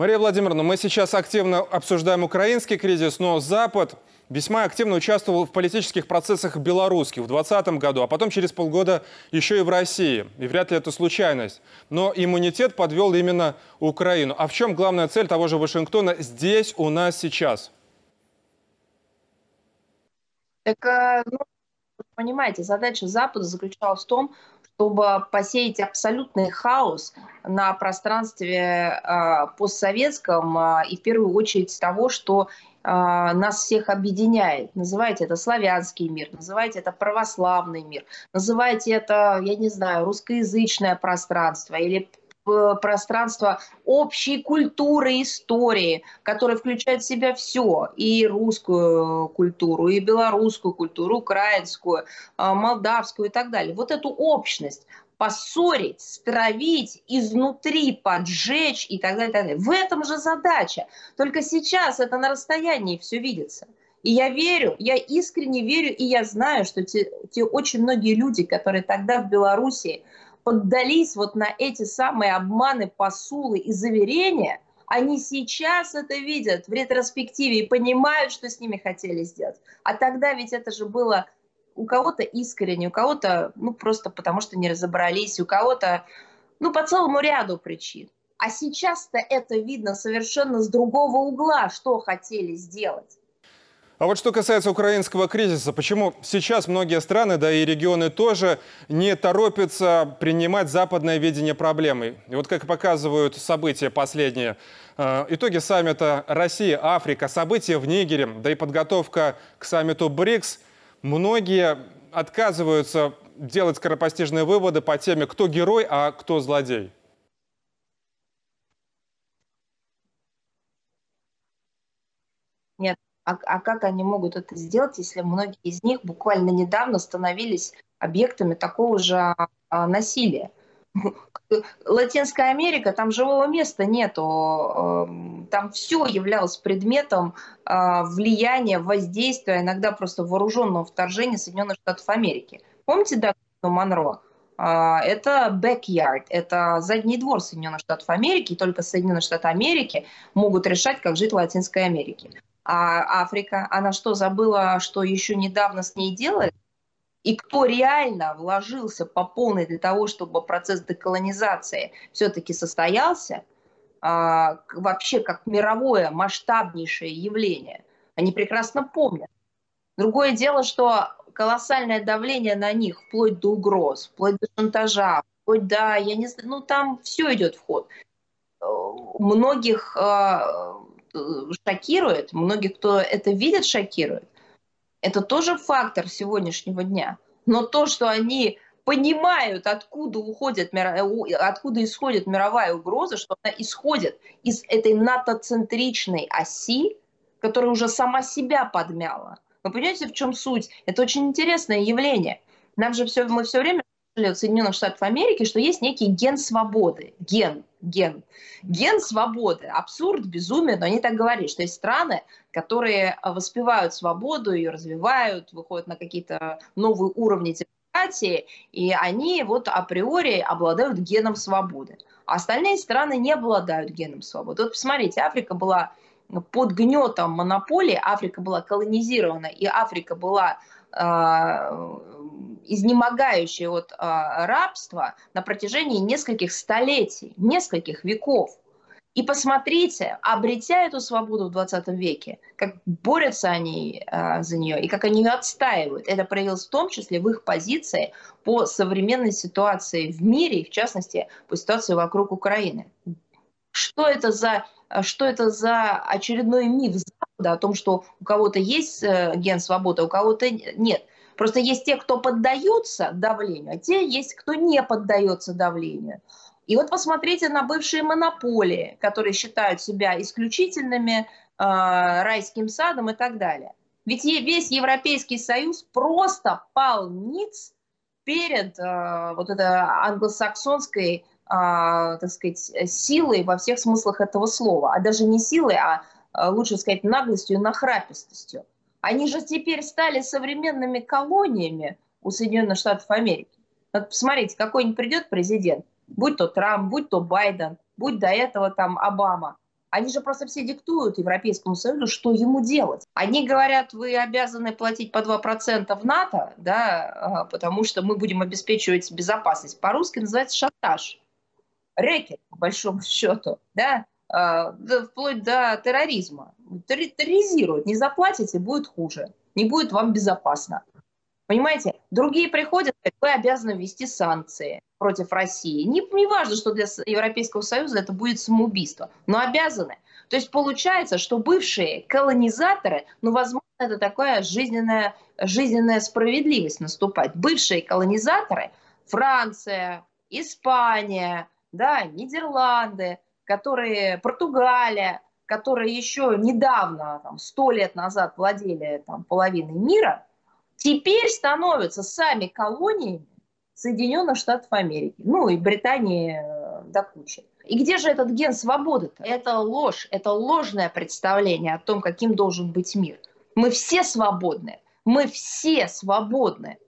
Мария Владимировна, мы сейчас активно обсуждаем украинский кризис, но Запад весьма активно участвовал в политических процессах белорусских в 2020 году, а потом через полгода еще и в России. И вряд ли это случайность. Но иммунитет подвел именно Украину. А в чем главная цель того же Вашингтона здесь, у нас сейчас? Так, э, ну, понимаете, задача Запада заключалась в том, чтобы посеять абсолютный хаос на пространстве э, постсоветском э, и в первую очередь того, что э, нас всех объединяет. Называйте это славянский мир, называйте это православный мир, называйте это, я не знаю, русскоязычное пространство или пространство общей культуры, истории, которое включает в себя все, и русскую культуру, и белорусскую культуру, украинскую, а, молдавскую и так далее. Вот эту общность поссорить, стравить, изнутри поджечь и так далее, и так далее. В этом же задача. Только сейчас это на расстоянии все видится. И я верю, я искренне верю, и я знаю, что те, те очень многие люди, которые тогда в Беларуси поддались вот на эти самые обманы, посулы и заверения, они сейчас это видят в ретроспективе и понимают, что с ними хотели сделать. А тогда ведь это же было у кого-то искренне, у кого-то, ну, просто потому что не разобрались, у кого-то, ну, по целому ряду причин. А сейчас-то это видно совершенно с другого угла, что хотели сделать. А вот что касается украинского кризиса, почему сейчас многие страны, да и регионы тоже, не торопятся принимать западное видение проблемы? И вот как показывают события последние, э, итоги саммита Россия-Африка, события в Нигере, да и подготовка к саммиту БРИКС, многие отказываются делать скоропостижные выводы по теме, кто герой, а кто злодей. Нет, а, а как они могут это сделать, если многие из них буквально недавно становились объектами такого же а, насилия? Латинская Америка, там живого места нету, эм, там все являлось предметом а, влияния, воздействия, иногда просто вооруженного вторжения Соединенных Штатов Америки. Помните доктрину Монро? А, это backyard, это задний двор Соединенных Штатов Америки, и только Соединенные Штаты Америки могут решать, как жить в Латинской Америке. А Африка, она что, забыла, что еще недавно с ней делали? И кто реально вложился по полной для того, чтобы процесс деколонизации все-таки состоялся, а, вообще как мировое масштабнейшее явление, они прекрасно помнят. Другое дело, что колоссальное давление на них, вплоть до угроз, вплоть до шантажа, вплоть до, я не знаю, ну там все идет в ход. Многих а, шокирует, многих, кто это видит, шокирует. Это тоже фактор сегодняшнего дня. Но то, что они понимают, откуда уходит, откуда исходит мировая угроза, что она исходит из этой НАТО-центричной оси, которая уже сама себя подмяла. Вы понимаете, в чем суть? Это очень интересное явление. Нам же все, мы все время Соединенных Штатов Америки, что есть некий ген свободы. Ген, ген. Ген свободы. Абсурд, безумие, но они так говорят, что есть страны, которые воспевают свободу, ее развивают, выходят на какие-то новые уровни демократии, и они вот априори обладают геном свободы. А остальные страны не обладают геном свободы. Вот посмотрите, Африка была под гнетом монополии, Африка была колонизирована, и Африка была э, изнемогающее от а, рабства на протяжении нескольких столетий, нескольких веков. И посмотрите, обретя эту свободу в 20 веке, как борются они э, за нее и как они ее отстаивают. Это проявилось в том числе в их позиции по современной ситуации в мире, и в частности по ситуации вокруг Украины. Что это за, что это за очередной миф Запада о том, что у кого-то есть э, ген свободы, а у кого-то нет? Просто есть те, кто поддаются давлению, а те есть, кто не поддается давлению. И вот посмотрите на бывшие монополии, которые считают себя исключительными, э, райским садом и так далее. Ведь весь Европейский Союз просто пал ниц перед э, вот этой англосаксонской, э, так сказать, силой во всех смыслах этого слова. А даже не силой, а лучше сказать наглостью и нахрапистостью. Они же теперь стали современными колониями у Соединенных Штатов Америки. Вот посмотрите, какой-нибудь придет президент, будь то Трамп, будь то Байден, будь до этого там Обама. Они же просто все диктуют Европейскому Союзу, что ему делать. Они говорят, вы обязаны платить по 2% в НАТО, да, а, потому что мы будем обеспечивать безопасность. По-русски называется шантаж. Рэкет, по большому счету, да, вплоть до терроризма. Терроризируют. Не заплатите, будет хуже. Не будет вам безопасно. Понимаете, другие приходят, вы обязаны ввести санкции против России. Не, не важно, что для Европейского Союза это будет самоубийство, но обязаны. То есть получается, что бывшие колонизаторы, ну, возможно, это такая жизненная, жизненная справедливость наступать. Бывшие колонизаторы, Франция, Испания, да, Нидерланды, которые, Португалия, которые еще недавно, сто лет назад владели там, половиной мира – теперь становятся сами колониями Соединенных Штатов Америки, ну и Британии э, до кучи. И где же этот ген свободы-то? Это ложь, это ложное представление о том, каким должен быть мир. Мы все свободны, мы все свободны.